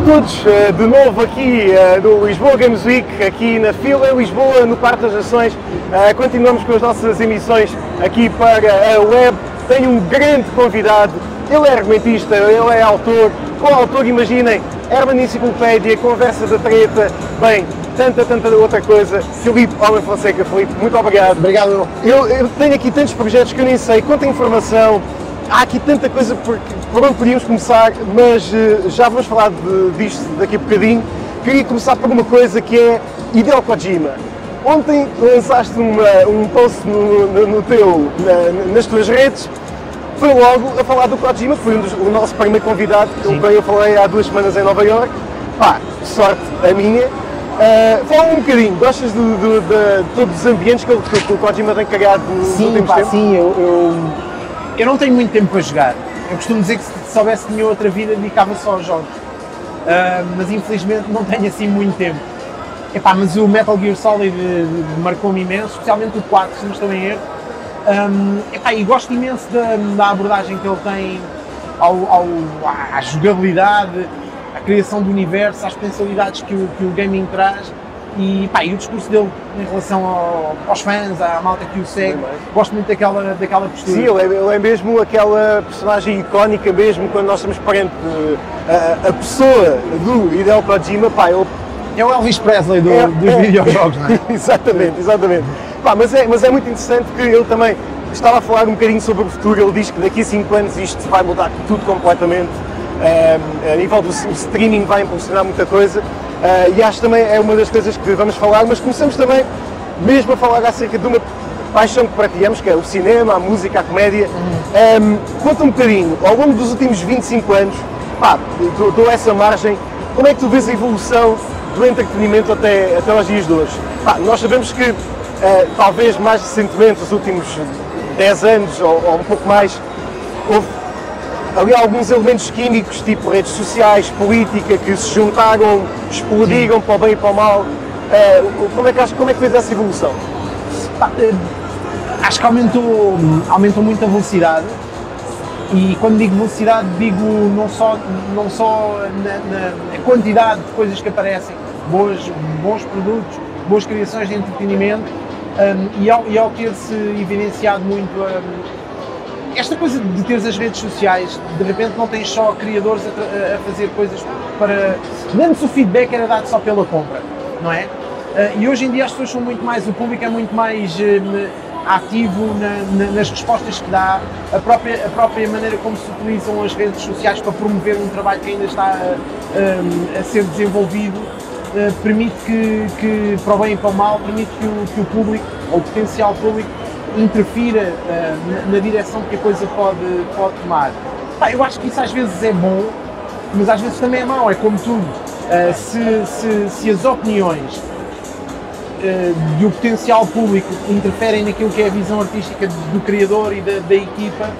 a todos, eh, de novo aqui eh, no Lisboa Games Week, aqui na fila em Lisboa, no Parque das Nações. Eh, Continuamos com as nossas emissões aqui para a web. Tenho um grande convidado, ele é argumentista, ele é autor, co-autor, imaginem, Herman Enciclopédia, Conversa da Treta, bem, tanta, tanta outra coisa. Filipe Homem Fonseca, Filipe, muito obrigado. Obrigado. Eu, eu tenho aqui tantos projetos que eu nem sei quanta informação, há aqui tanta coisa por, por onde podíamos começar, mas eh, já vamos falar de, disto daqui a bocadinho. Queria começar por uma coisa que é Hideo Kojima. Ontem lançaste uma- um post no, no- no teu, na- nas tuas redes, foi logo a falar do Kojima, que foi um dos- o nosso primeiro convidado, com quem eu falei há duas semanas em Nova York. Pá, sorte a minha. Uh, fala um bocadinho, gostas de, todos os ambientes que, o- que o Kojima tem criado nos Sim, últimos pá, tempos? sim, eu, eu, eu não tenho muito tempo para jogar. Eu costumo dizer que se soubesse que tinha outra vida, dedicava só aos jogos. Ah, mas infelizmente não tenho assim muito tempo. Epá, mas o Metal Gear Solid eh, marcou-me imenso, especialmente o 4, se não estou em erro. Um, epá, e gosto imenso da, da abordagem que ele tem ao, ao- à jogabilidade, à criação do universo, às potencialidades que o, que o gaming traz e, pá, e o discurso dele em relação ao- aos fãs, à malta que o segue. Gosto muito daquela, daquela postura. Sim, ele é, ele é mesmo aquela personagem icónica mesmo quando nós estamos perante a, a pessoa do Hideo Kojima, pá, ele É o Elvis Presley do- É, dos é. videojogos, não é? exatamente, exatamente. Pá, mas, é, mas é muito interessante que ele também estava a falar um bocadinho sobre o futuro. Ele diz que daqui a 5 anos isto vai mudar tudo completamente. Ehm, a nível do streaming vai impulsionar muita coisa. Eh, e acho também é uma das coisas que vamos falar, mas começamos também mesmo a falar acerca de uma paixão que partilhamos, que é o cinema, a música, a comédia. Ehm, conta um bocadinho, ao longo dos últimos 25 anos, pá, dou, dou essa margem, como é que tu vês a evolução do entretenimento até, até aos dias de hoje? Pá, nós sabemos que, eh, talvez mais recentemente, os últimos 10 anos ou, ou um pouco mais, houve ali alguns elementos químicos, tipo redes sociais, política, que se juntaram, explodiram para o bem e para o mal. Eh, como, é que, como é que vês essa evolução? Eh, acho que aumentou, aumentou muito a velocidade e quando digo velocidade digo não só, não só na, na- quantidade de coisas que aparecem, boas, bons produtos, boas criações de entretenimento hum, e, ao, e ao ter-se evidenciado muito hum, esta coisa de teres as redes sociais, de repente não tens só criadores a, a fazer coisas para. Antes o feedback era dado só pela compra, não é? Ah, e hoje em dia as pessoas são muito mais, o público é muito mais hum, ativo na- na- nas respostas que dá, a própria, a própria maneira como se utilizam as redes sociais para promover um trabalho que ainda está a, a- a ser desenvolvido. ah, permite que, que, para o bem e para o mal, permite que o, que o público, ou o potencial público, interfira ah, na, direção que a coisa pode, pode tomar. Pá, eu acho que isso às vezes é bom, mas às vezes também é mau, é como tudo. Ah, se, se, se as opiniões ah, do potencial público interferem naquilo que é a visão artística do criador e da, da equipa,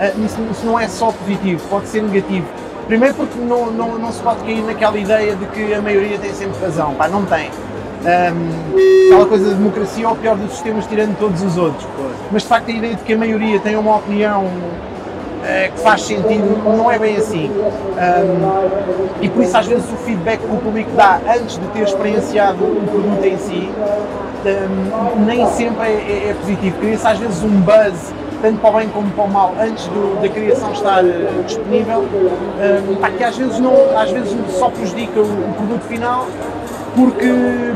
ah, isso, isso não é só positivo, pode ser negativo. Primeiro porque não, não, não se pode cair naquela ideia de que a maioria tem sempre razão, pá, não tem. Ahm, aquela coisa da democracia é o pior dos sistemas tirando todos os outros. Mas de facto a ideia de que a maioria tem uma opinião eh, que faz sentido não é bem assim. Ahm, e por isso às vezes o feedback que o público dá antes de ter experienciado o produto em si ahm, nem sempre é, é- é positivo. Cria-se às vezes um buzz tanto para o bem como para o mal, antes do- da criação estar eh, disponível, ahm, pá, que às vezes, não, às vezes só prejudica o, o produto final, porque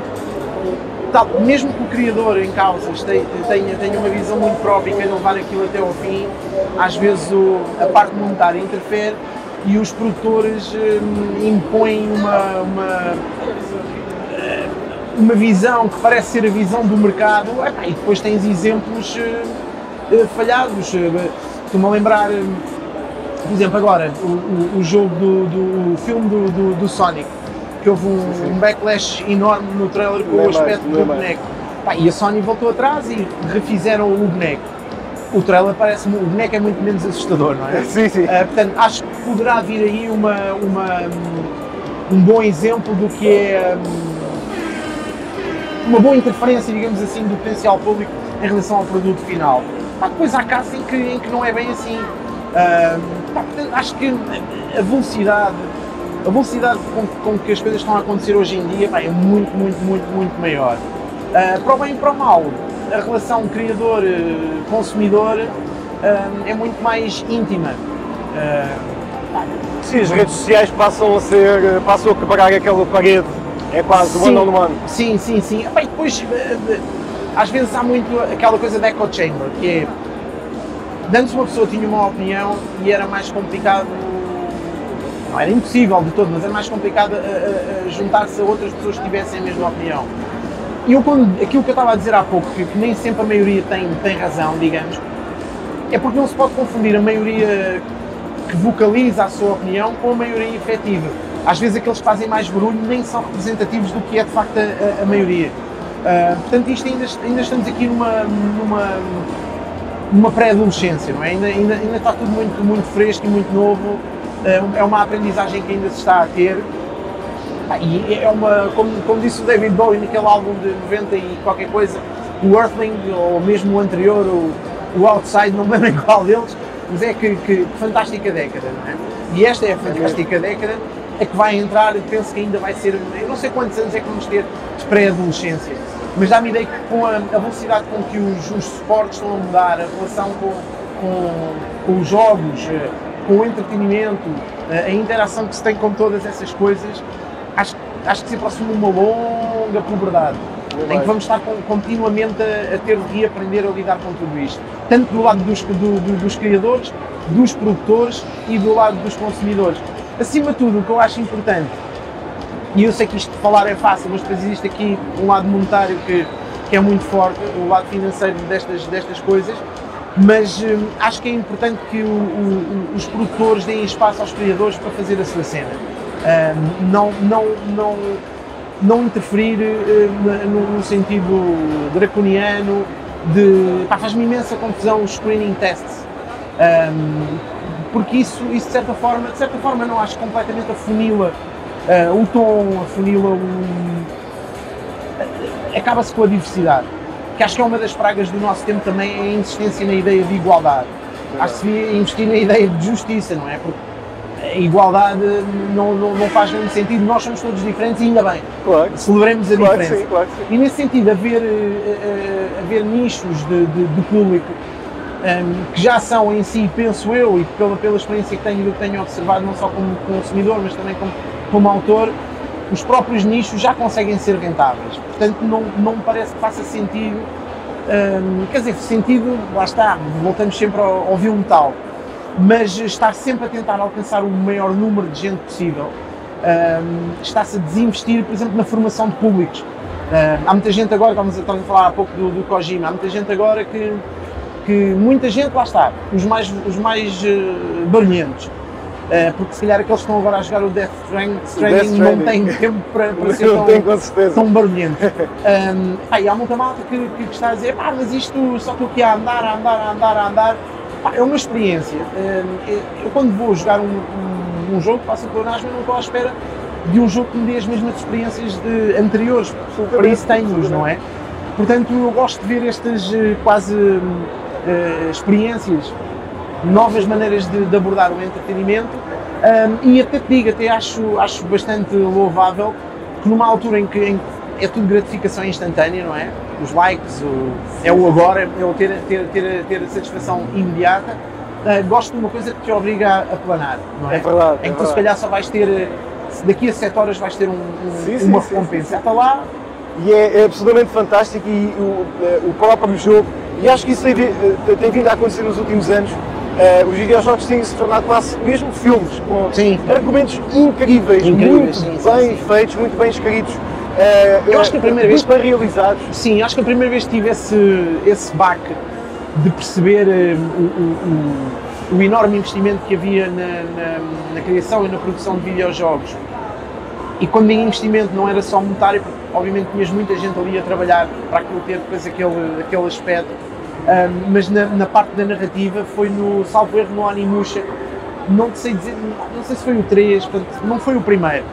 tal, mesmo que o criador em causa este- tenha, tenha uma visão muito própria e queira levar aquilo até ao fim, às vezes o- a parte monetária interfere e os produtores hum, impõem uma, uma, uma visão que parece ser a visão do mercado e depois tens exemplos eh, eh, falhados. Eh, Estou-me a lembrar, hum, por exemplo, agora, o, o- o jogo do, do filme do, do, do Sonic, que houve um, um backlash enorme no trailer com é o aspecto é do boneco. Pá, e a Sony voltou atrás e refizeram o boneco. O trailer parece, o boneco é muito menos assustador, não é? Sim, sim. Ah, portanto, acho que poderá vir aí uma, uma, um bom exemplo do que é hum, uma boa interferência, digamos assim, do potencial público em relação ao produto final. Pá, depois há casos em que, em que não é bem assim. Ah, pá, portanto, acho que a velocidade a velocidade com, com, que as coisas estão a acontecer hoje em dia pá, é muito, muito, muito, muito maior. Uh, para o bem e para o mal, a relação criador-consumidor uh, é muito mais íntima. Uh, Sim, as redes sociais passam a ser, passam a quebrar aquela parede, é quase sim, one on one. Sim, sim, sim. E depois, às vezes há muito aquela coisa da echo chamber, que é, antes uma pessoa tinha uma opinião e era mais complicado não era impossível de todo, mas era mais complicado juntar-se a outras pessoas que tivessem a mesma opinião. E eu, quando, aquilo que eu estava a dizer há pouco, que, que, nem sempre a maioria tem, tem razão, digamos, é porque não se pode confundir a maioria que vocaliza a sua opinião com a maioria efetiva. Às vezes aqueles que fazem mais barulho nem são representativos do que é de facto a, a maioria. Uh, portanto, isto ainda, ainda estamos aqui numa, numa, numa pré-adolescência, não é? Ainda, ainda, ainda está tudo muito, muito fresco e muito novo é uma aprendizagem que ainda se está a ter. E é uma, como, como disse o David Bowie naquele álbum de 90 e qualquer coisa, o Earthling, ou mesmo o anterior, o, o Outside, não me lembro qual deles, mas é que, que fantástica década, não é? E esta é a fantástica década, a que vai entrar, penso que ainda vai ser, eu não sei quantos anos é que vamos ter de pré-adolescência, mas dá-me ideia que com a, a, velocidade com que os, os suportes estão a mudar, a relação com, com, com os jogos, com o entretenimento, a interação que se tem com todas essas coisas, acho, acho que se aproxima uma longa puberdade. Em que vamos estar continuamente a, a, ter de reaprender a lidar com tudo isto. Tanto do lado dos, do, do, dos criadores, dos produtores e do lado dos consumidores. Acima de tudo, o que eu acho importante, e eu sei que isto de falar é fácil, mas depois existe aqui um lado monetário que, que é muito forte, o lado financeiro destas, destas coisas, mas hum, acho que é importante que o, o, os produtores deem espaço aos criadores para fazer a sua cena. Hum, não, não, não, não interferir hum, no, sentido draconiano de. faz-me imensa confusão os screening tests. porque isso, isso de certa forma, de certa forma não acho completamente afunila uh, o tom, afunila o. acaba-se com a diversidade que acho que é uma das pragas do nosso tempo também, é a insistência na ideia de igualdade. Acho que se investir na ideia de justiça, não é? Porque a igualdade não, não, não faz nenhum sentido, nós somos todos diferentes e ainda bem. Claro. Celebremos a claro diferença. Sim, claro sim. E nesse sentido, haver, uh, haver nichos de, de, de público um, ehm, que já são em si, penso eu, e pela, pela experiência que tenho, que tenho observado, não só como consumidor, mas também como, como autor, os próprios nichos já conseguem ser rentáveis. Portanto, não, não parece que faça sentido, hum, quer dizer, sentido, lá está, voltamos sempre ao, ao metal, mas estar sempre a tentar alcançar o maior número de gente possível. Hum, está-se a desinvestir, por exemplo, na formação de públicos. Hum, há muita gente agora, estamos a falar há pouco do, do Kojima, há muita gente agora que, que muita gente, lá está, os mais, os mais uh, barulhentos, Uh, porque se calhar aqueles que estão agora a jogar o Death Stranding, Death não têm tempo para, para ser tão, tão barulhento. Um, ah, e há muita malta que, que, está a dizer, pá, mas isto só estou aqui a andar, a andar, a andar, a andar. Pá, é uma experiência. Um, eu quando vou jogar um, um, um jogo, passo a planagem, não estou à espera de um jogo que me dê as mesmas experiências de anteriores, para isso tenho-os, não é? Portanto, eu gosto de ver estas eh, quase uh, experiências novas maneiras de, de abordar o entretenimento um, e até te digo, até acho, acho bastante louvável que numa altura em que, em é tudo gratificação instantânea, não é? Os likes, o, é o agora, é o ter, ter, ter, ter a satisfação imediata. Uh, gosto de uma coisa que te obriga a, planar, não é? É verdade. Em é que tu se calhar só vais ter, daqui a 7 horas vais ter um, um, sim, uma sim, recompensa. Está lá. E é, é, absolutamente fantástico e o, eh, o próprio jogo, e acho que isso tem, eh, tem vindo a acontecer nos últimos anos, Uh, os videojogos têm se tornado quase mesmo filmes, com sim. argumentos incríveis, incríveis muito sim, bem sim, feitos, muito bem escritos. Uh, eu acho que a primeira vez. bem realizados. Sim, acho que a primeira vez tive esse, esse baque de perceber uh, o, o, o, enorme investimento que havia na, na, na, criação e na produção de videojogos. E quando digo investimento não era só monetário, porque obviamente tinhas muita gente ali a trabalhar para aquilo ter depois aquele, aquele aspecto um, mas na, na, parte da narrativa foi no, salvo erro, no Animusha, não sei dizer, não sei se foi o 3, portanto, não foi o primeiro,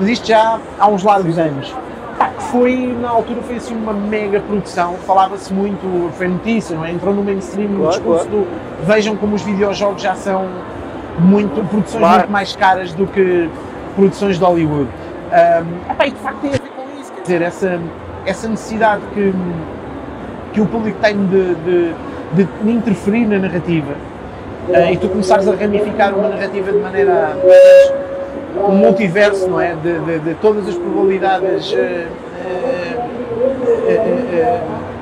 mas isto já há uns largos anos. que foi, na altura, foi assim uma mega produção, falava-se muito, foi notícia, não é? Entrou no mainstream claro, discurso claro. do vejam como os videojogos já são muito, produções claro. muito mais caras do que produções de Hollywood. Um, epá, e de facto tem a ver com isso, quer dizer, essa, essa necessidade que, que o público tem de, de, de, de interferir na narrativa uh, e tu começares a ramificar uma narrativa de maneira um multiverso, não é? De, de, de todas as probabilidades uh,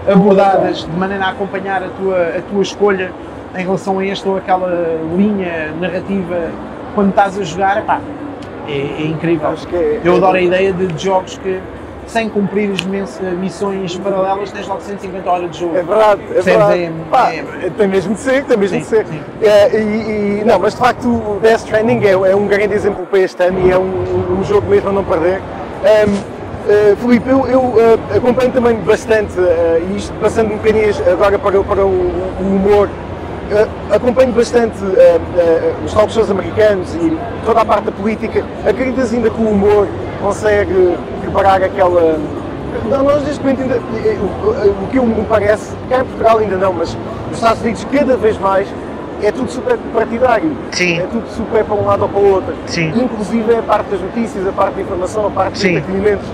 uh, abordadas de maneira a acompanhar a tua, a tua escolha em relação a esta ou aquela linha narrativa quando estás a jogar, epá, é, é incrível. É, Eu adoro a ideia de jogos que sem cumprir as missões paralelas, tens logo 150 horas de jogo. É verdade, é verdade. É, Pá, é, tem mesmo de ser, tem mesmo sim, de ser. É, e, e, não, mas de facto o Death Stranding é, é, um grande exemplo para este ano e é um, um jogo mesmo a não perder. Um, uh, Filipe, eu, eu uh, acompanho também bastante, uh, isto passando um bocadinho agora para, para o, o humor, uh, acompanho bastante uh, os talk shows americanos e toda a parte da política. Acreditas ainda que o humor consegue preparar aquela. Não, nós neste momento ainda. O, que me parece, cá em Portugal ainda não, mas nos Estados Unidos cada vez mais é tudo super partidário. Sim. É tudo super para um lado ou para o outro. Sim. Inclusive a parte das notícias, a parte da informação, a parte dos entretenimentos.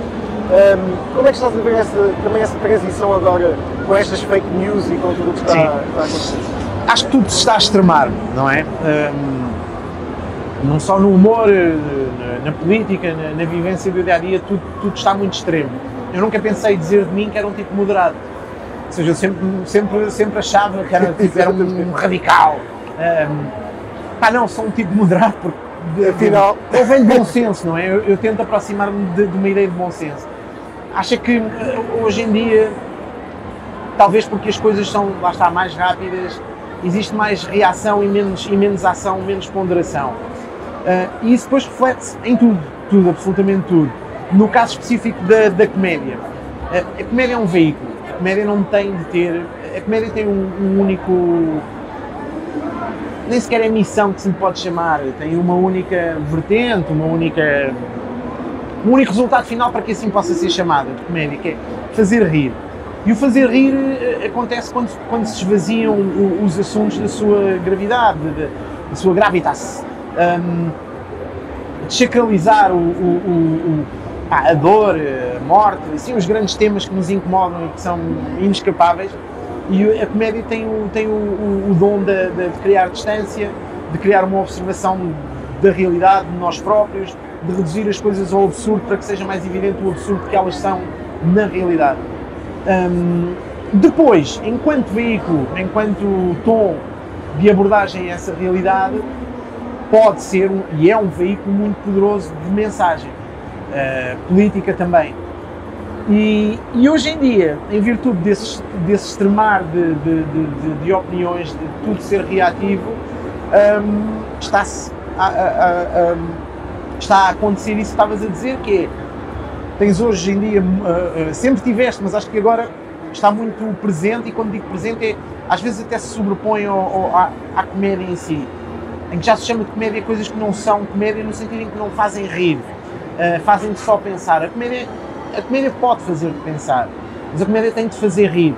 Um, como é que estás a ver essa, também essa transição agora com estas fake news e com tudo o que está, está a acontecer? Acho que tudo se está a extremar, não é? Um, não só no humor, eh, na, na política, na, na, vivência do dia a dia, tudo, tudo está muito extremo. Eu nunca pensei dizer de mim que era um tipo moderado. Ou seja, eu sempre, sempre, sempre achava que era, tipo, era um, um radical. Um, pá, não, sou um tipo moderado porque. Afinal. Eu venho de bom senso, não é? Eu, eu tento aproximar-me de, de uma ideia de bom senso. Acha que eh, hoje em dia, talvez porque as coisas são, lá está, mais rápidas, existe mais reação e menos, e menos ação, menos ponderação. Uh, e isso depois reflete em tudo, tudo, absolutamente tudo. No caso específico da, da comédia, uh, a comédia é um veículo, a comédia não tem de ter, a comédia tem um, um único, nem sequer é missão que se lhe pode chamar, tem uma única vertente, uma única, um único resultado final para que assim possa ser chamada de comédia, que é fazer rir. E o fazer rir uh, acontece quando, quando se esvaziam os assuntos da sua gravidade, da sua gravitas um, desacralizar o, o, o, a dor, a morte, assim, os grandes temas que nos incomodam e que são inescapáveis. E a comédia tem o, tem o, o dom de, de, criar distância, de criar uma observação da realidade de nós próprios, de reduzir as coisas ao absurdo para que seja mais evidente o absurdo que elas são na realidade. Um, depois, enquanto veículo, enquanto tom de abordagem a essa realidade, pode ser e é um veículo muito poderoso de mensagem uh, política também. E, e, hoje em dia, em virtude desse, desse extremar de, de, de, de opiniões, de tudo ser reativo, um, está-se a, a, a, um, está a acontecer isso que estavas a dizer, que é, tens hoje em dia, uh, uh, sempre tiveste, mas acho que agora está muito presente, e quando digo presente é, às vezes até se sobrepõe ao, ao, à, à comédia em si em que já se chama de comédia coisas que não são comédia no sentido em que não fazem rir, uh, fazem só pensar. A comédia, a comédia pode fazer pensar, mas a comédia tem de fazer rir.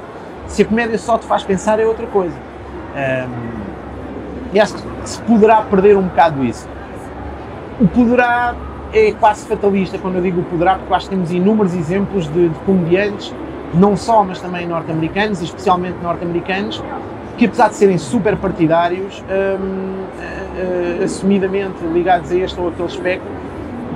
Se a comédia só te faz pensar é outra coisa. Um, e acho que se poderá perder um bocado isso. O poderá é quase fatalista quando eu digo o poderá, porque acho que temos inúmeros exemplos de, de comediantes, não só, mas também norte-americanos, especialmente norte-americanos, que apesar de serem super partidários, um, uh, uh, assumidamente ligados a este ou aquele espectro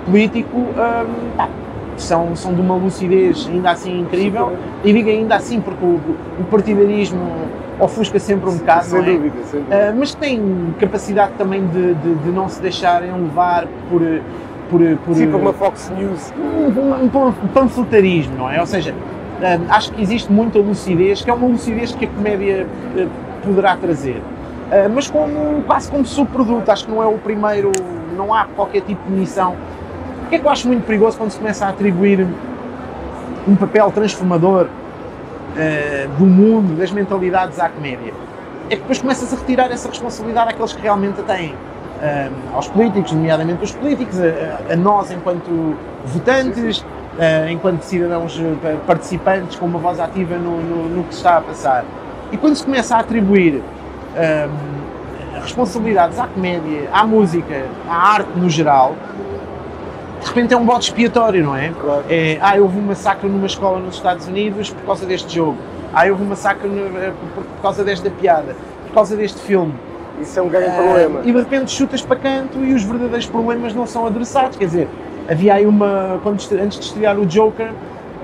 político, um, pá, são, são de uma lucidez ainda assim incrível, e digo ainda assim porque o, o partidarismo ofusca sempre um bocado, sem é? dúvida, sem dúvida. Uh, mas tem capacidade também de, de, de, não se deixarem levar por, por, por, Sim, por uma Fox News. Um, um, um panfletarismo, não é? Ou seja, acho que existe muita lucidez, que é uma lucidez que a comédia poderá trazer. Uh, mas como, quase como subproduto, acho que não é o primeiro, não há qualquer tipo de missão. O que é que eu acho muito perigoso quando se começa a atribuir um papel transformador uh, do mundo, das mentalidades à comédia? É que depois começas a retirar essa responsabilidade àqueles que realmente a têm. Uh, aos políticos, nomeadamente os políticos, a, a nós enquanto votantes, uh, enquanto cidadãos participantes com uma voz ativa no, no, no que se está a passar. E quando se começa a atribuir um, responsabilidades à comédia, à música, à arte no geral, de repente é um bode expiatório, não é? Claro. É, ah, houve um massacre numa escola nos Estados Unidos por causa deste jogo. Ah, houve um massacre no- eh, por, por causa desta piada, por causa deste filme. Isso é um grande Ah, problema. E de repente chutas para canto e os verdadeiros problemas não são adressados. Quer dizer, havia aí uma. Quando, antes de estrear o Joker,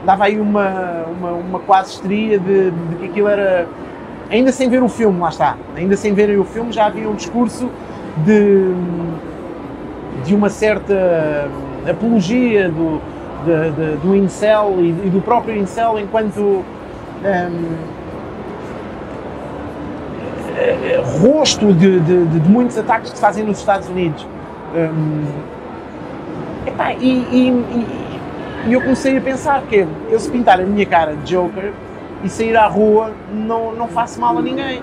dava aí uma, uma, uma quase histeria de, de que aquilo era. Ainda sem ver o filme, lá está. Ainda sem verem o filme, já havia um discurso de, de uma certa apologia do, de- de- do incel e, e do próprio incel enquanto. hum, rosto de, de- de- muitos ataques que se fazem nos Estados Unidos. Hum, epá, e, e- e- eu comecei a pensar que eu se pintar a minha cara de Joker e sair à rua não, não faço mal a ninguém.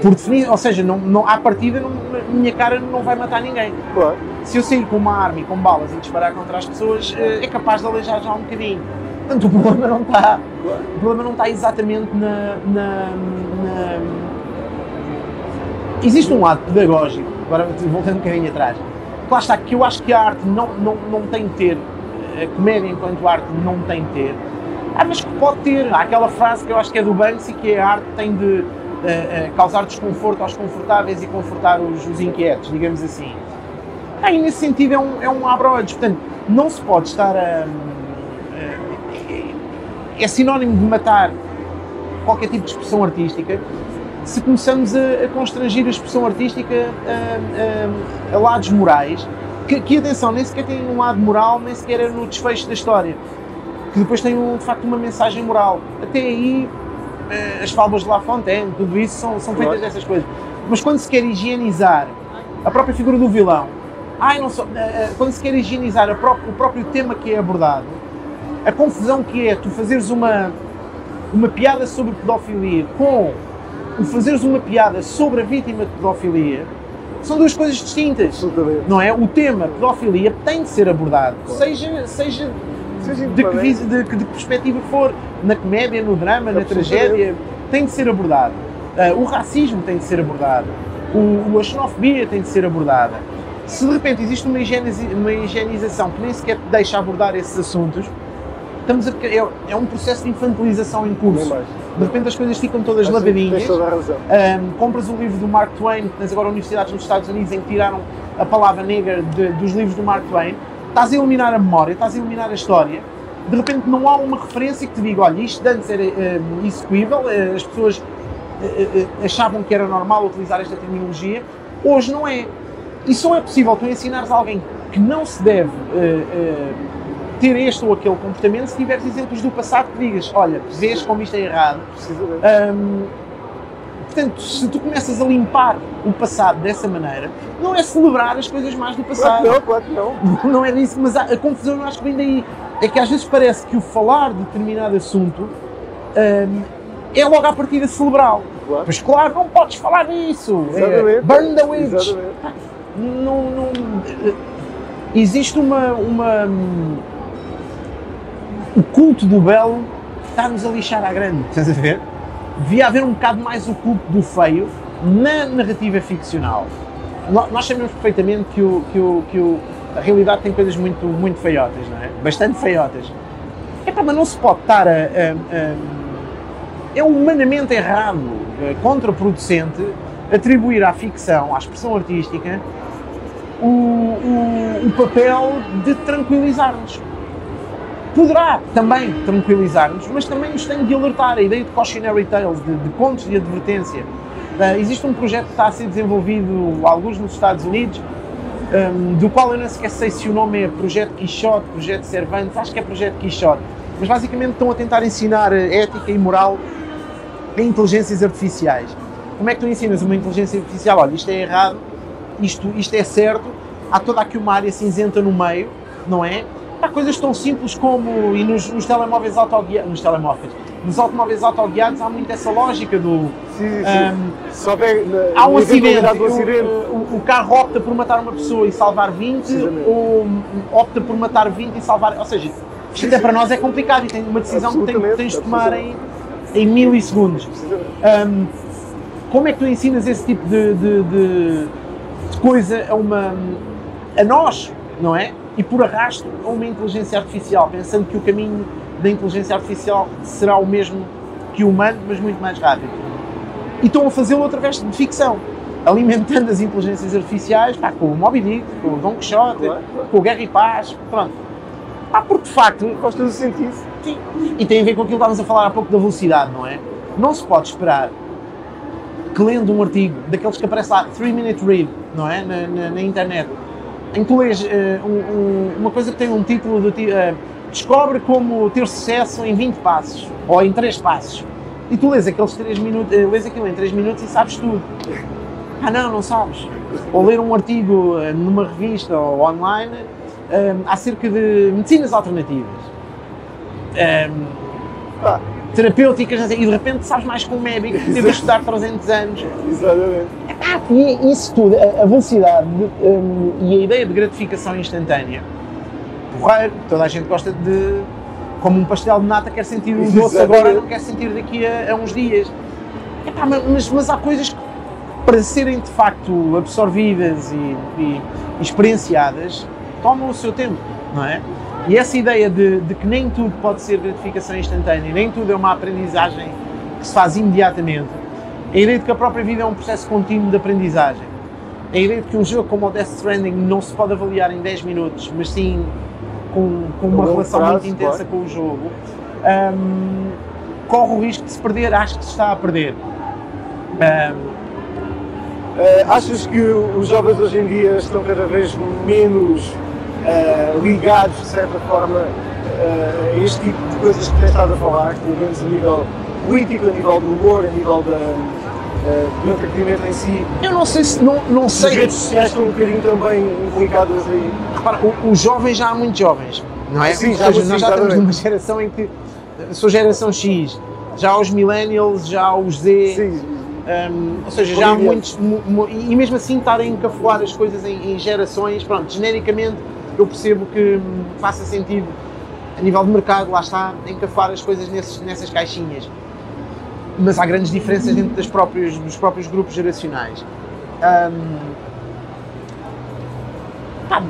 Por definir, ou seja, não, não, à partida não- a minha cara não vai matar ninguém. Claro. Se eu sair com uma arma e com balas e disparar contra as pessoas, eh, é capaz de aleijar já um bocadinho. Portanto, o problema não está, o problema não está exatamente na, na- na- Existe um lado pedagógico, agora voltando um bocadinho atrás, lá está, que eu acho que a arte não, não, não tem de ter, a comédia enquanto arte não tem de ter, ah, mas que pode ter. Há aquela frase que eu acho que é do Banksy, que é a arte tem de eh, eh, causar desconforto aos confortáveis e confortar os, os inquietos, digamos assim. Ah, e nesse sentido é um, é um abre-olhos. Portanto, não se pode estar a. é sinónimo de matar qualquer tipo de expressão artística se começamos a, a constrangir a expressão artística a, a- a lados morais, que, que atenção, nem sequer tem um lado moral, nem sequer é no desfecho da história, que depois tem um, de facto uma mensagem moral. Até aí, eh, as fábulas de La Fontaine, tudo isso são, são feitas Claro. dessas coisas. Mas quando se quer higienizar a própria figura do vilão, ai, não sou, eh, eh, quando se quer higienizar a pró- o próprio tema que é abordado, a confusão que é tu fazeres uma, uma piada sobre pedofilia com o fazeres uma piada sobre a vítima de pedofilia são duas coisas distintas. Absolutamente. Não é? O tema pedofilia tem de ser abordado, Claro. seja, seja Seja de que, de de perspectiva for, na comédia, no drama, na tragédia, tem de ser abordado. Ah, o racismo tem de ser abordado. O, a xenofobia tem de ser abordada. Se de repente existe uma, uma higienização que nem sequer deixa abordar esses assuntos, estamos a, é, é um processo de infantilização em curso. De repente as coisas ficam todas que lavadinhas. Toda. Um, compras o livro do Mark Twain, que tens agora universidades nos Estados Unidos em que tiraram a palavra negra de- dos livros do Mark Twain, estás a eliminar a memória, estás a eliminar a história, de repente não há uma referência que te diga, olha, isto antes era um, execuível, eh, as pessoas eh, eh, achavam que era normal utilizar esta terminologia, hoje não é. E só é possível tu ensinares a alguém que não se deve eh, eh, ter este ou aquele comportamento se tiveres exemplos do passado que digas, olha, vês como isto é errado. Hum, portanto, se tu começas a limpar o passado dessa maneira, não é celebrar as coisas más do Claro passado. que não, claro que não. Não é disso, mas a, a confusão eu acho que vem daí. É que às vezes parece que o falar de determinado assunto hum, é logo à partida celebrá-lo. Claro. Mas claro, não podes falar nisso. É, Exatamente. burn the witch. Exatamente. Não, não- existe uma, uma o culto do belo está-nos a lixar à grande, estás a ver? Devia haver um bocado mais o culto do feio na narrativa ficcional. Nós sabemos perfeitamente que, o, que, o, que o, a realidade tem coisas muito, muito feiotas, não é? Bastante feiotas. Epá, mas não se pode estar a, a- a- é humanamente errado, eh, contraproducente, atribuir à ficção, à expressão artística, o, o- o papel de tranquilizar-nos. Poderá também tranquilizar-nos, mas também nos tem de alertar. A ideia de cautionary tales, de, de contos de advertência. Eh, existe um projeto que está a ser desenvolvido, alguns nos Estados Unidos, um, do qual eu não sequer sei se o nome é Projeto Quixote, Projeto Cervantes, acho que é Projeto Quixote. Mas basicamente estão a tentar ensinar eh, ética e moral em inteligências artificiais. Como é que tu ensinas uma inteligência artificial? Olha, isto é errado, isto, isto é certo, há toda aqui uma área cinzenta no meio, não é? Há coisas tão simples como, e nos, nos telemóveis autoguiados, nos telemóveis, nos automóveis autoguiados há muito essa lógica do, Sim, sim. um, houver na, há um acidente, o, acidente. o- o carro opta por matar uma pessoa e salvar 20, Precisamente. ou opta por matar 20 e salvar. Ou seja, isto até para nós é complicado e tem uma decisão que tem- Absolutamente, tens de tomar em, em milissegundos. Um, como é que tu ensinas esse tipo de, de- de- de coisa a uma a nós, não é? E por arrasto a uma inteligência artificial, pensando que o caminho da inteligência artificial será o mesmo que o humano, mas muito mais rápido. E estão a fazê-lo através de ficção, alimentando as inteligências artificiais pá, com o Moby Dick, com o Don Quixote, Claro. com o Guerra e Paz, pronto. Pá, porque de facto, Faz todo o sentido. sim, e tem a ver com aquilo que estávamos a falar há pouco da velocidade, não é? Não se pode esperar que lendo um artigo, daqueles que aparece lá, 3 minute read, não é? Na, na- na internet, em eh, um- um- uma coisa que tem um título do tipo Descobre como ter sucesso em 20 passos, ou em 3 passos. E tu lês aqueles 3 minutos, eh, lês aquilo em 3 minutos e sabes tudo. Ah não, não sabes. Ou ler um artigo eh, numa revista ou online eh, acerca de medicinas alternativas. Eh, Pá, terapêuticas e de repente sabes mais que um médico que teve a estudar 300 anos. exatamente. Ah, e isso tudo, a, a velocidade de, hum, e a ideia de gratificação instantânea, porreiro, toda a gente gosta de. Como um pastel de nata quer sentir o doce agora, não quer sentir daqui a, a uns dias. Epá, ma- mas, mas há coisas que, para serem de facto absorvidas e, e experienciadas, tomam o seu tempo, não é? E essa ideia de, de que nem tudo pode ser gratificação instantânea, nem tudo é uma aprendizagem que se faz imediatamente, a ideia de que a própria vida é um processo contínuo de aprendizagem, a ideia de que um jogo como o Death Stranding não se pode avaliar em 10 minutos, mas sim com, com uma relação prazo, muito intensa claro. com o jogo, hum, corre o risco de se perder, acho que se está a perder. Hum, Eh, achas que os jovens hoje em dia estão cada vez menos eh, ligados, de certa forma, eh, a este tipo de coisas que tens estado a falar, pelo menos a nível político, a nível do humor, a nível da, eh, do entretenimento em si? eu não sei se, não, não As sei, redes sociais estão um bocadinho também implicadas aí. Repara, os jovens já há muitos jovens, não é? Sim, já seja, nós já estamos numa geração em que sou geração X, já há os millennials, já há os Z, Sim, hum, ou seja, já há muitos, mu- mu- e mesmo assim estarem a encafuar as coisas em, em gerações, pronto, genericamente eu percebo que hum, faça sentido a nível de mercado, lá está, encafuar as coisas nesses, nessas caixinhas. Mas há grandes diferenças dentro das próprias, dos próprios grupos geracionais. Hum, pá,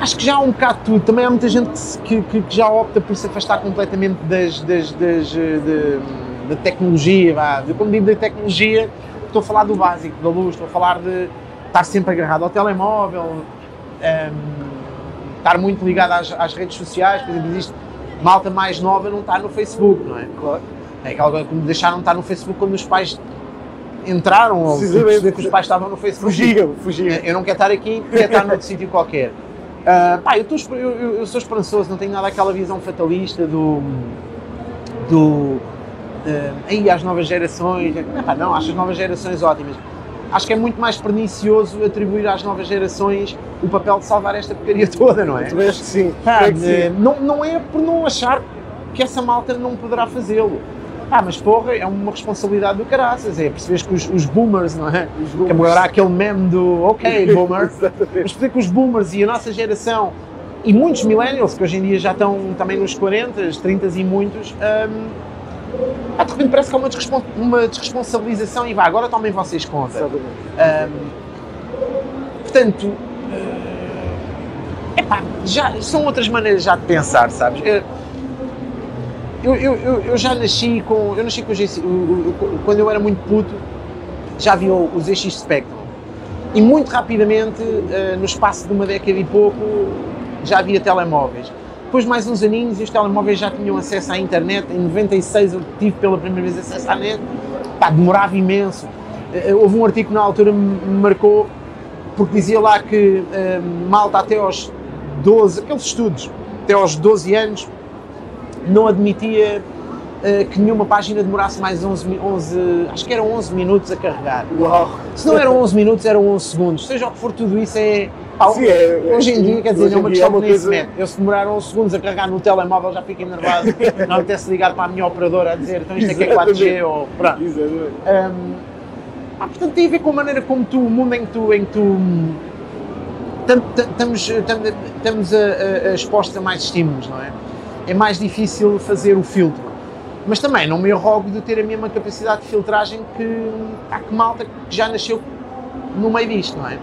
acho que já há um bocado tudo. Também há muita gente que, que- que- já opta por se afastar completamente das, das, das, eh, de- da tecnologia. Vá. Quando digo da tecnologia, estou a falar do básico, da luz, estou a falar de estar sempre agarrado ao telemóvel, ehm, estar muito ligado às, às redes sociais. Por exemplo, existe malta mais nova não está no Facebook, não é? claro. É aquela coisa que me deixaram de estar no Facebook quando os pais entraram ou perceber que os pais estavam no Facebook. Fugiam, fugiam. Eu não quero estar aqui, quero estar noutro sítio qualquer. Ah, pá, eu, esper- eu, eu- eu sou esperançoso, não tenho nada aquela visão fatalista do. do. ah, aí às novas gerações. Não, pá, não, acho as novas gerações ótimas. Acho que é muito mais pernicioso atribuir às novas gerações o papel de salvar esta porcaria toda, não é? Tu vês que sim. Pá, creio que eh, sim. não, não é por não achar que essa malta não poderá fazê-lo. Pá, mas porra, é uma responsabilidade do caraças, é perceberes que os, os boomers, não é? Os Que boomers. agora há aquele meme do ok, boomer, mas perceber que os boomers e a nossa geração e muitos millennials, que hoje em dia já estão também nos 40, 30 e muitos, hum, pá, de repente parece que há uma, desrespon- uma desresponsabilização e vá, agora tomem vocês conta. Ahm, portanto, eh, epá, já, são outras maneiras já de pensar, sabes? Eu, eu, eu, eu já nasci com. Eu nasci com o- o- o- quando eu era muito puto, já vi o- os ZX Spectrum. E muito rapidamente, eh, no espaço de uma década e pouco, já havia telemóveis. Depois mais uns aninhos e os telemóveis já tinham acesso à internet. Em 96 eu tive pela primeira vez acesso à net. Pá, demorava imenso. Eh, Houve um artigo que na altura me marcou porque dizia lá que eh, malta até aos 12, aqueles estudos, até aos 12 anos, não admitia eh, que nenhuma página demorasse mais 11, mi- 11, acho que eram 11 minutos a carregar. Uau! Se não eram 11 minutos, eram 11 segundos. Seja o que for, tudo isso é. pá, Sim, é- hoje em dia, quer dizer, é uma dia questão é uma que nem se coisa- mete. Eu, se demorar 11 segundos a carregar no telemóvel, já fico enervado. não apetece ligar para a minha operadora a dizer então isto é que é 4G Exatamente. ou. Pronto. Exatamente. Hum, ah, portanto, tem a ver com a maneira como tu, o mundo em que tu. Em que tu hum, tam- tam- estamos, tam- estamos a, a, a expostos a mais estímulos, não é? É mais difícil fazer o filtro. Mas também não me arrogo de ter a mesma capacidade de filtragem que há que malta que já nasceu no meio disto, não é?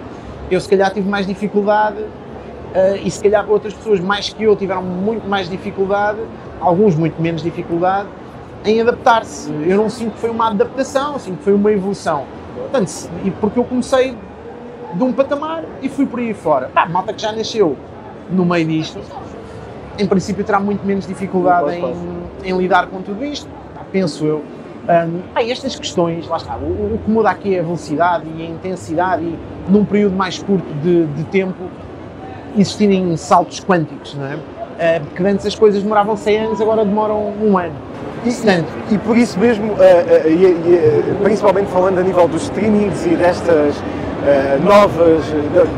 Eu se calhar tive mais dificuldade Uh, e se calhar outras pessoas mais que eu tiveram muito mais dificuldade, alguns muito menos dificuldade, em adaptar-se. Eu não sinto que foi uma adaptação, sinto que foi uma evolução. Portanto, porque eu comecei de um patamar e fui por aí fora. Pá, malta que já nasceu no meio disto, em princípio terá muito menos dificuldade em, em lidar com tudo isto, pá, penso eu. Um, pá, estas questões, lá está, o, o, que muda aqui é a velocidade e a intensidade e num período mais curto de, de tempo existirem saltos quânticos, não é? Uh, que antes as coisas demoravam 100 anos, agora demoram um ano. E, e, e por isso mesmo, uh, uh, e, principalmente falando a nível dos streamings e destas novas,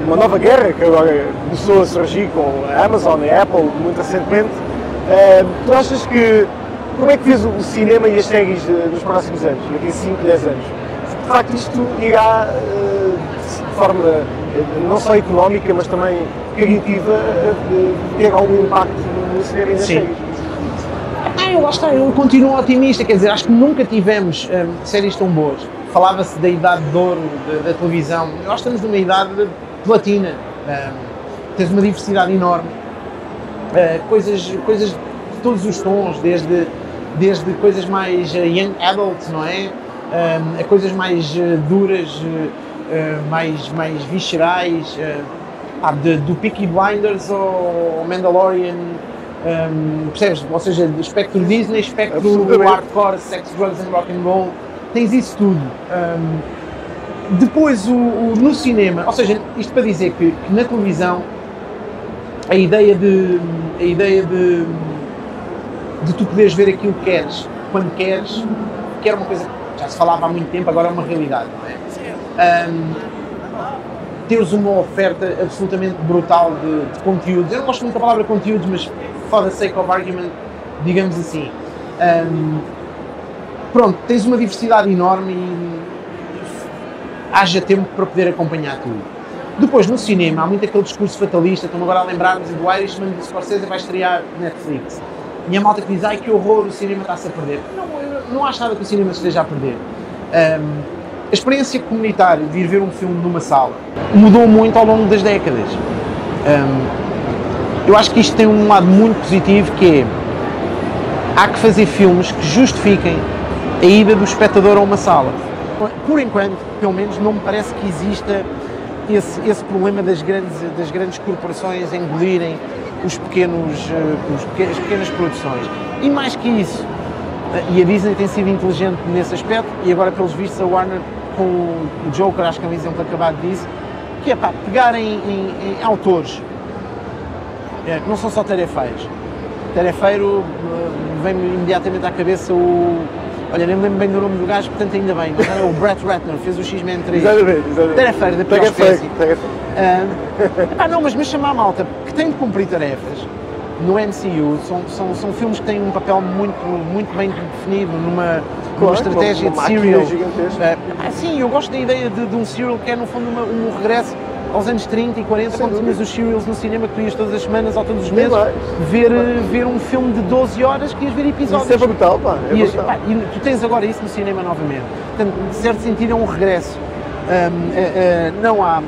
uma nova guerra que agora começou a surgir com a Amazon e a Apple muito recentemente, tu achas que, como é que vês o cinema e as séries nos próximos anos, daqui a 5, 10 anos? De facto isto irá, de forma não só económica, mas também criativa, ter algum impacto no cinema e nas séries. Ah, eu acho que eu continuo otimista, quer dizer, acho que nunca tivemos hum, séries tão boas. Falava-se da idade de ouro da, da, televisão, nós estamos numa idade de platina, hum, tens uma diversidade enorme, uh, coisas, coisas de todos os tons, desde, desde coisas mais uh, young adults, não é? Um, a coisas mais uh, duras, mais, mais viscerais, uh, de, do Peaky Blinders ao Mandalorian, um, percebes? Ou seja, do espectro Disney, espectro hardcore, sex, drugs and rock and roll, tens isso tudo. Um, depois, o, o, no cinema, ou seja, isto para dizer que, que, na televisão a ideia de a ideia de, de tu poderes ver aquilo que queres, quando queres, que era uma coisa que já se falava há muito tempo, agora é uma realidade, não é? um, teres uma oferta absolutamente brutal de, de, conteúdos. Eu não gosto muito da palavra conteúdos, mas for the sake of argument, digamos assim. Um, pronto, tens uma diversidade enorme e haja tempo para poder acompanhar tudo. Depois, no cinema, há muito aquele discurso fatalista, estamos agora a lembrar-nos do Irishman de Scorsese vai estrear Netflix. E a malta que diz, ai que horror, o cinema está-se a perder. Não, não acho nada que o cinema esteja a perder. Um, a experiência comunitária de ir ver um filme numa sala mudou muito ao longo das décadas. Um, eu acho que isto tem um lado muito positivo que é há que fazer filmes que justifiquem a ida do espectador a uma sala. Por enquanto, pelo menos, não me parece que exista esse, esse problema das grandes, das grandes corporações engolirem os pequenos, uh, os pequenas, as pequenas produções. E mais que isso, uh, e a Disney tem sido inteligente nesse aspecto, e agora, pelos vistos, a Warner com o Joker, acho que é um exemplo acabado disso, que é pá, pegar em, em, autores é, não são só tarefeiros. Tarefeiro eh, vem-me imediatamente à cabeça o. Olha, nem me lembro bem do nome do gajo, portanto ainda bem, mas era o Brett Ratner, fez o X-Men 3. Exatamente, exatamente. Tarefeiro da pior espécie. Ah, ah, não, mas me chamar a malta que tem de cumprir tarefas no MCU são, são, são filmes que têm um papel muito, muito bem definido numa, claro, numa estratégia uma, uma de serial. Uh, ah, sim, eu gosto da ideia de, de, um serial que é no fundo uma, um regresso aos anos 30 e 40, Sem quando tinhas os serials no cinema que tu ias todas as semanas ou todos os meses ver, ver um filme de 12 horas que ias ver episódios. Isso é brutal, pá. É e, brutal. Pá, e tu tens agora isso no cinema novamente. Portanto, de certo sentido é um regresso. Um, uh, uh, não há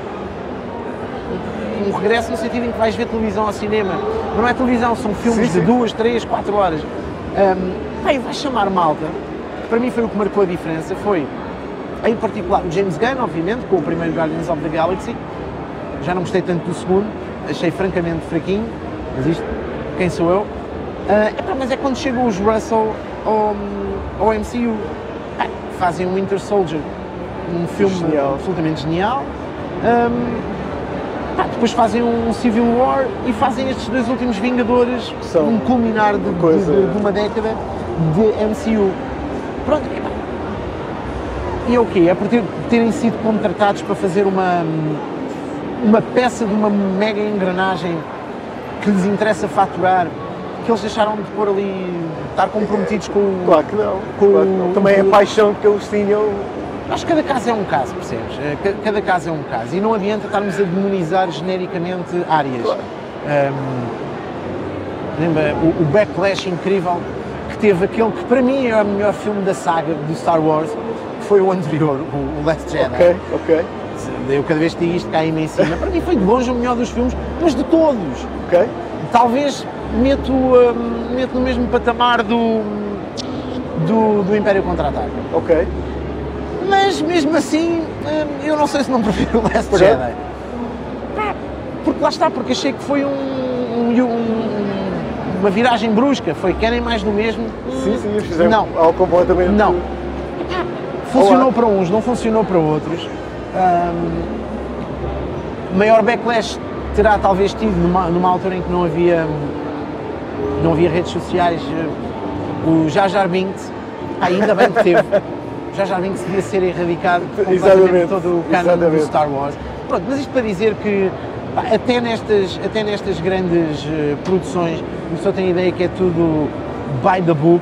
um regresso no sentido em que vais ver televisão ao cinema. Mas não é televisão, são filmes sim, sim. de duas, três, quatro horas. Um, bem, vais chamar malta, para mim foi o que marcou a diferença, foi, em particular, o James Gunn, obviamente, com o primeiro Guardians of the Galaxy, já não gostei tanto do segundo, achei francamente fraquinho, mas isto, quem sou eu? Uh, epá, mas é quando chegam os Russell ao, ao MCU, fazem um Winter Soldier, um filme genial. absolutamente genial. Um, Pá, depois fazem um Civil War e fazem estes dois últimos Vingadores, São um culminar de, coisa... de, de, uma década de MCU. Pronto, e, pá, e é o quê? É por ter, terem sido contratados para fazer uma, uma peça de uma mega engrenagem que lhes interessa faturar, que eles deixaram de pôr ali, estar comprometidos com Claro que não. Com, claro que não. Também é a paixão que eles tinham Acho que cada caso é um caso, percebes? Eh, cada caso é um caso. E não adianta estarmos a demonizar genericamente áreas. Claro. Um, lembra o, backlash incrível que teve aquele que para mim é o melhor filme da saga do Star Wars, que foi o anterior, o Last Jedi. Ok, ok. Eu cada vez que digo isto cai-me em cima. Para mim foi de longe o melhor dos filmes, mas de todos. Ok? Talvez meto, hum, meto no mesmo patamar do, do, do Império Contra-Ataca. Ok. Mas mesmo assim, hum, eu não sei se não prefiro o Last Porquê? Jedi. Porque lá está, porque achei que foi um, um- um- uma viragem brusca. Foi querem mais do mesmo? Sim, sim, fizeram Não. algo completamente. Não. Funcionou Olá. para uns, não funcionou para outros. Hum, maior backlash terá talvez tido numa, numa altura em que não havia, não havia redes sociais. eh, O Jar Jar Binks, ainda bem que teve. O Jar Jar Binks devia ser erradicado completamente todo o canon do. Star Wars. Pronto, mas isto para dizer que até, nestas, até nestas grandes eh, produções, a pessoa tem a ideia que é tudo by the book,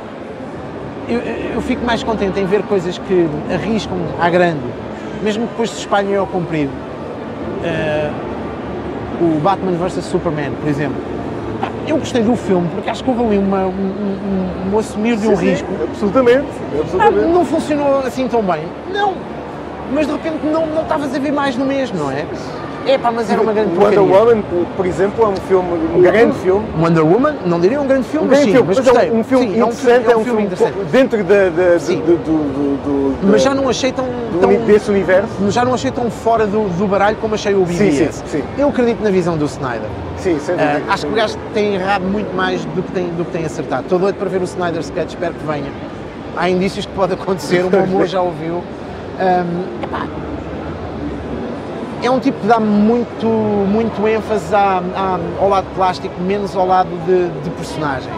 eu, eu fico mais contente em ver coisas que arriscam à grande, mesmo que depois se espalhem ao comprido. Eh, o Batman vs Superman, por exemplo. Eu gostei do filme porque acho que houve ali uma, um, um, um assumir de um Sim, sim, risco. Absolutamente. Ah, absolutamente. não funcionou assim tão bem. Não. Mas de repente não, não estavas a ver mais no mesmo, não é? É pá, mas era uma grande Wonder porcaria. Woman, por exemplo, é um filme, um grande filme. Wonder Woman, não diria um grande filme, Um mas grande sim, filme, mas mas é gostei. um, um filme Sim, é um interessante, filme- é um filme interessante. dentro da, da- Sim. do, do, do, do, Mas já não achei tão, do tão desse universo. já não achei tão fora do, do baralho como achei o BBS. Sim, sim, sim. Eu acredito na visão do Snyder. Sim, sem Ah, dúvida. acho que o gajo tem errado muito mais do que tem, do que tem acertado. Estou doido para ver o Snyder Sketch, espero que venha. Há indícios que pode acontecer, o meu amor já ouviu. Ahm, epá, é um tipo que dá muito, muito ênfase à- à- ao lado plástico, menos ao lado de, de personagem.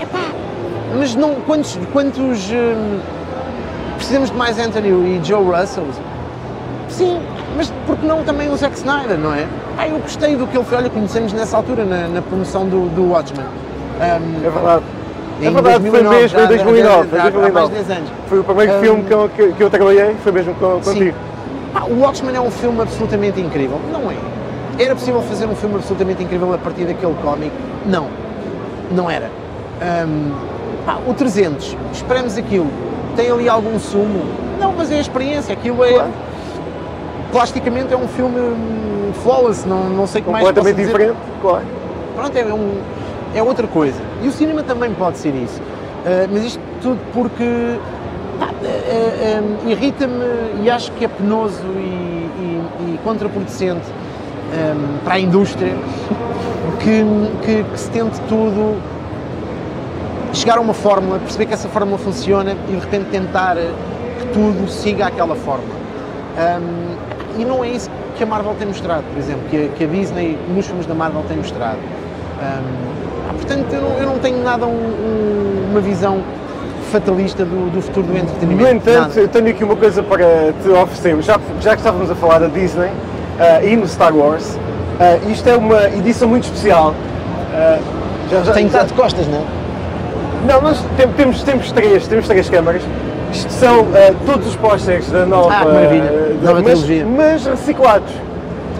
Epá, mas não, quantos, quantos hum, precisamos de mais Anthony e Joe Russell? Sim, mas porque não também o Zack Snyder, não é? Ah, eu gostei do que ele fez, olha, conhecemos nessa altura, na, na promoção do, do Watchmen. Um, É verdade. É verdade, foi 2009, mesmo já- em 2009. já- já- foi há mais 2009. de 10 anos. Foi o primeiro Hum, filme que eu, que, que eu trabalhei, foi mesmo com, contigo. O Watchmen é um filme absolutamente incrível. Não é. Era possível fazer um filme absolutamente incrível a partir daquele cómic? Não. Não era. Hum, pá, o 300, esperamos aquilo. Tem ali algum sumo? Não, mas é a experiência. Aquilo é. Claro. Plasticamente é um filme hum, flawless, não, não sei o que mais Completamente diferente, claro. Pronto, é, um, é outra coisa. E o cinema também pode ser isso. Uh, mas isto tudo porque uh, irrita-me e acho que é penoso e, e- e contraproducente um, para a indústria que, que- que se tente tudo chegar a uma fórmula, perceber que essa fórmula funciona e de repente tentar que tudo siga aquela fórmula. Um, e não é isso que a Marvel tem mostrado, por exemplo, que a, que a Disney nos filmes da Marvel tem mostrado. Um, portanto, eu não, eu não tenho nada um- um- uma visão fatalista do, do futuro do entretenimento. No entanto, Nada. eu tenho aqui uma coisa para te oferecer. Já, já que estávamos a falar da Disney ah, e no Star Wars, ah, isto é uma edição muito especial. Ah, já, já, Tenho que estar de costas, não é? Não, nós tem- temos, temos, três, temos três câmaras. Isto são ah, todos os pósteres da nova, Ah, maravilha. da- Nova mas, trilogia. mas reciclados.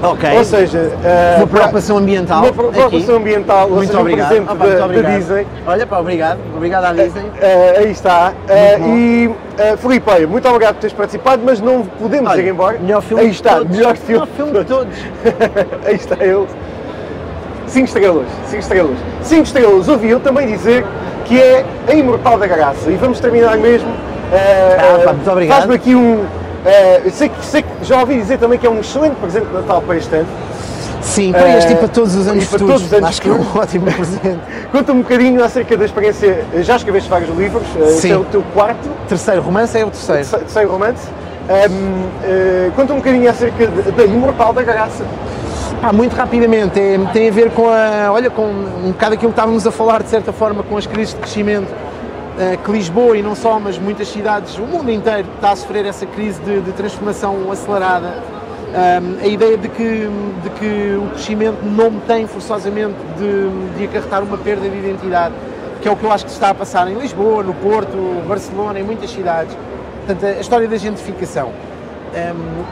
Ok. Ou seja, ah, Uma preocupação ambiental. Uma preocupação aqui. ambiental, Muito seja, obrigado. um presente Ah, pá, da, da obrigado. Disney. Olha, pá, obrigado. Obrigado à Disney. Ah, aí está. E uh, Filipe, olha, muito obrigado por teres participado, mas não podemos Olha, ir embora. Melhor filme aí de está, todos. melhor filme, filme de todos. aí está ele. 5 estrelas, 5 estrelas. 5 estrelas, ouvi eu também dizer que é a Imortal da Graça. E vamos terminar mesmo. ah, Ah, pá, muito obrigado. Faz-me aqui um. Ah, eu sei que, sei já ouvi dizer também que é um excelente presente de Natal para este ano. Sim, para este Eh, e para todos os anos futuros. todos os anos Acho que é um ótimo presente. Conta-me um bocadinho acerca da experiência. Já escreveste vários livros, ah, este Sim. é o teu quarto. Terceiro romance é o terceiro. Terceiro terceiro romance. Um, eh, conta um bocadinho acerca da Imortal da Graça. Pá, muito rapidamente, é- tem a ver com a, olha, com um bocado aquilo que estávamos a falar de certa forma com as crises de crescimento eh, que Lisboa e não só, mas muitas cidades, o mundo inteiro está a sofrer essa crise de, de transformação acelerada. Ahm, a ideia de que, de que o crescimento não tem forçosamente de, de acarretar uma perda de identidade, que é o que eu acho que se está a passar em Lisboa, no Porto, Barcelona, em muitas cidades. Portanto, a história da gentrificação.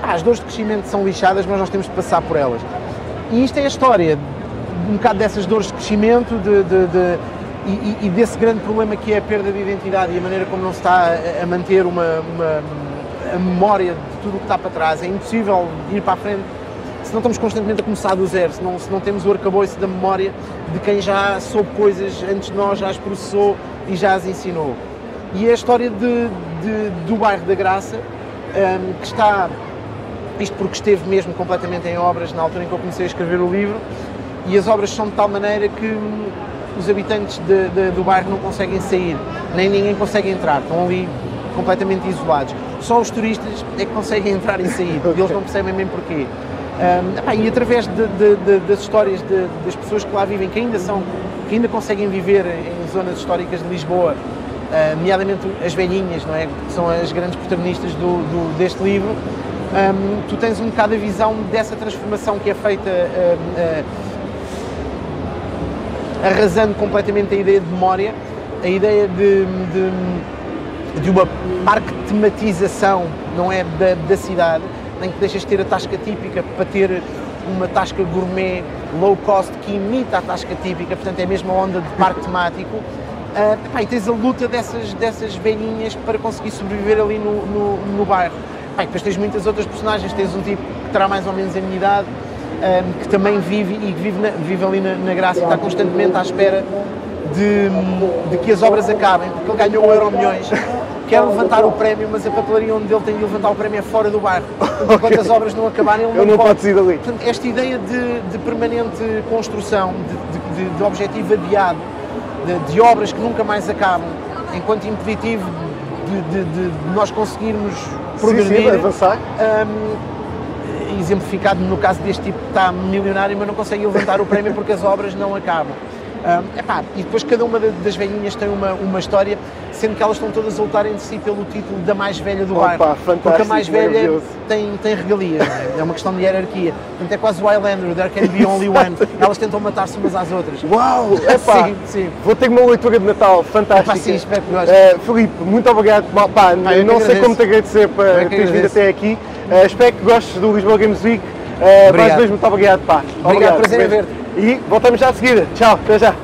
Pá, as dores de crescimento são lixadas, mas nós temos de passar por elas. E isto é a história, um bocado dessas dores de crescimento de- de- e, e- desse grande problema que é a perda de identidade e a maneira como não se está a, manter uma, uma, a memória de tudo o que está para trás. É impossível ir para a frente se não estamos constantemente a começar do zero, se não, se não temos o arcabouço da memória de quem já soube coisas antes de nós, já as processou e já as ensinou. E é a história de, de do bairro da Graça, um, que está, isto porque esteve mesmo completamente em obras na altura em que eu comecei a escrever o livro, e as obras são de tal maneira que os habitantes de, de, do bairro não conseguem sair, nem ninguém consegue entrar, estão ali completamente isolados. Só os turistas é que conseguem entrar e sair, e eles não percebem bem porquê. Um, e através de, das histórias das pessoas que lá vivem, que ainda, são, que ainda conseguem viver em zonas históricas de Lisboa, uh, nomeadamente as velhinhas, não é? que são as grandes protagonistas do, do deste livro, um, tu tens um bocado a visão dessa transformação que é feita uh, uh, arrasando completamente a ideia de memória, a ideia de, de, de uma tematização não é, da, da cidade, nem que deixas de ter a tasca típica para ter uma tasca gourmet low cost que imita a tasca típica, portanto é a onda de parque temático. Uh, pá, e tens a luta dessas, dessas velhinhas para conseguir sobreviver ali no, no, no bairro. Pá, depois tens muitas outras personagens, tens um tipo que terá mais ou menos a minha idade, um, que também vive e que vive, na, vive ali na, na, Graça e está constantemente à espera de, de, que as obras acabem, porque ele ganhou o Euro Milhões, quer levantar o prémio, mas a papelaria onde ele tem de levantar o prémio é fora do bairro. Enquanto okay. as obras não acabarem, ele, ele não, pode, sair dali. Portanto, esta ideia de, de permanente construção, de, de, objetivo adiado, de, obras que nunca mais acabam, enquanto impeditivo de, nós conseguirmos progredir, sim, sim, avançar. Um, exemplificado no caso deste tipo que está milionário, mas não consegue levantar o prémio porque as obras não acabam. Um, epá, e depois cada uma das velhinhas tem uma, uma história, sendo que elas estão todas a lutar entre si pelo título da mais velha do Opa, bairro. Porque a mais velha tem, tem regalias, é? é uma questão de hierarquia. Portanto, é quase o Highlander, there can be only one. Elas tentam matar-se umas às outras. Uau! Epá, sim, sim. Vou ter uma leitura de Natal fantástica. Epá, sim, espero que Uh, Filipe, muito obrigado. Pá, não sei como te agradecer para teres vindo até aqui. Uh, espero que gostes do Lisboa Games Week. Uh, mais uma vez, muito obrigado. Pá. Obrigado, obrigado prazer em ver-te. E voltamos já a seguir. Tchau, até já.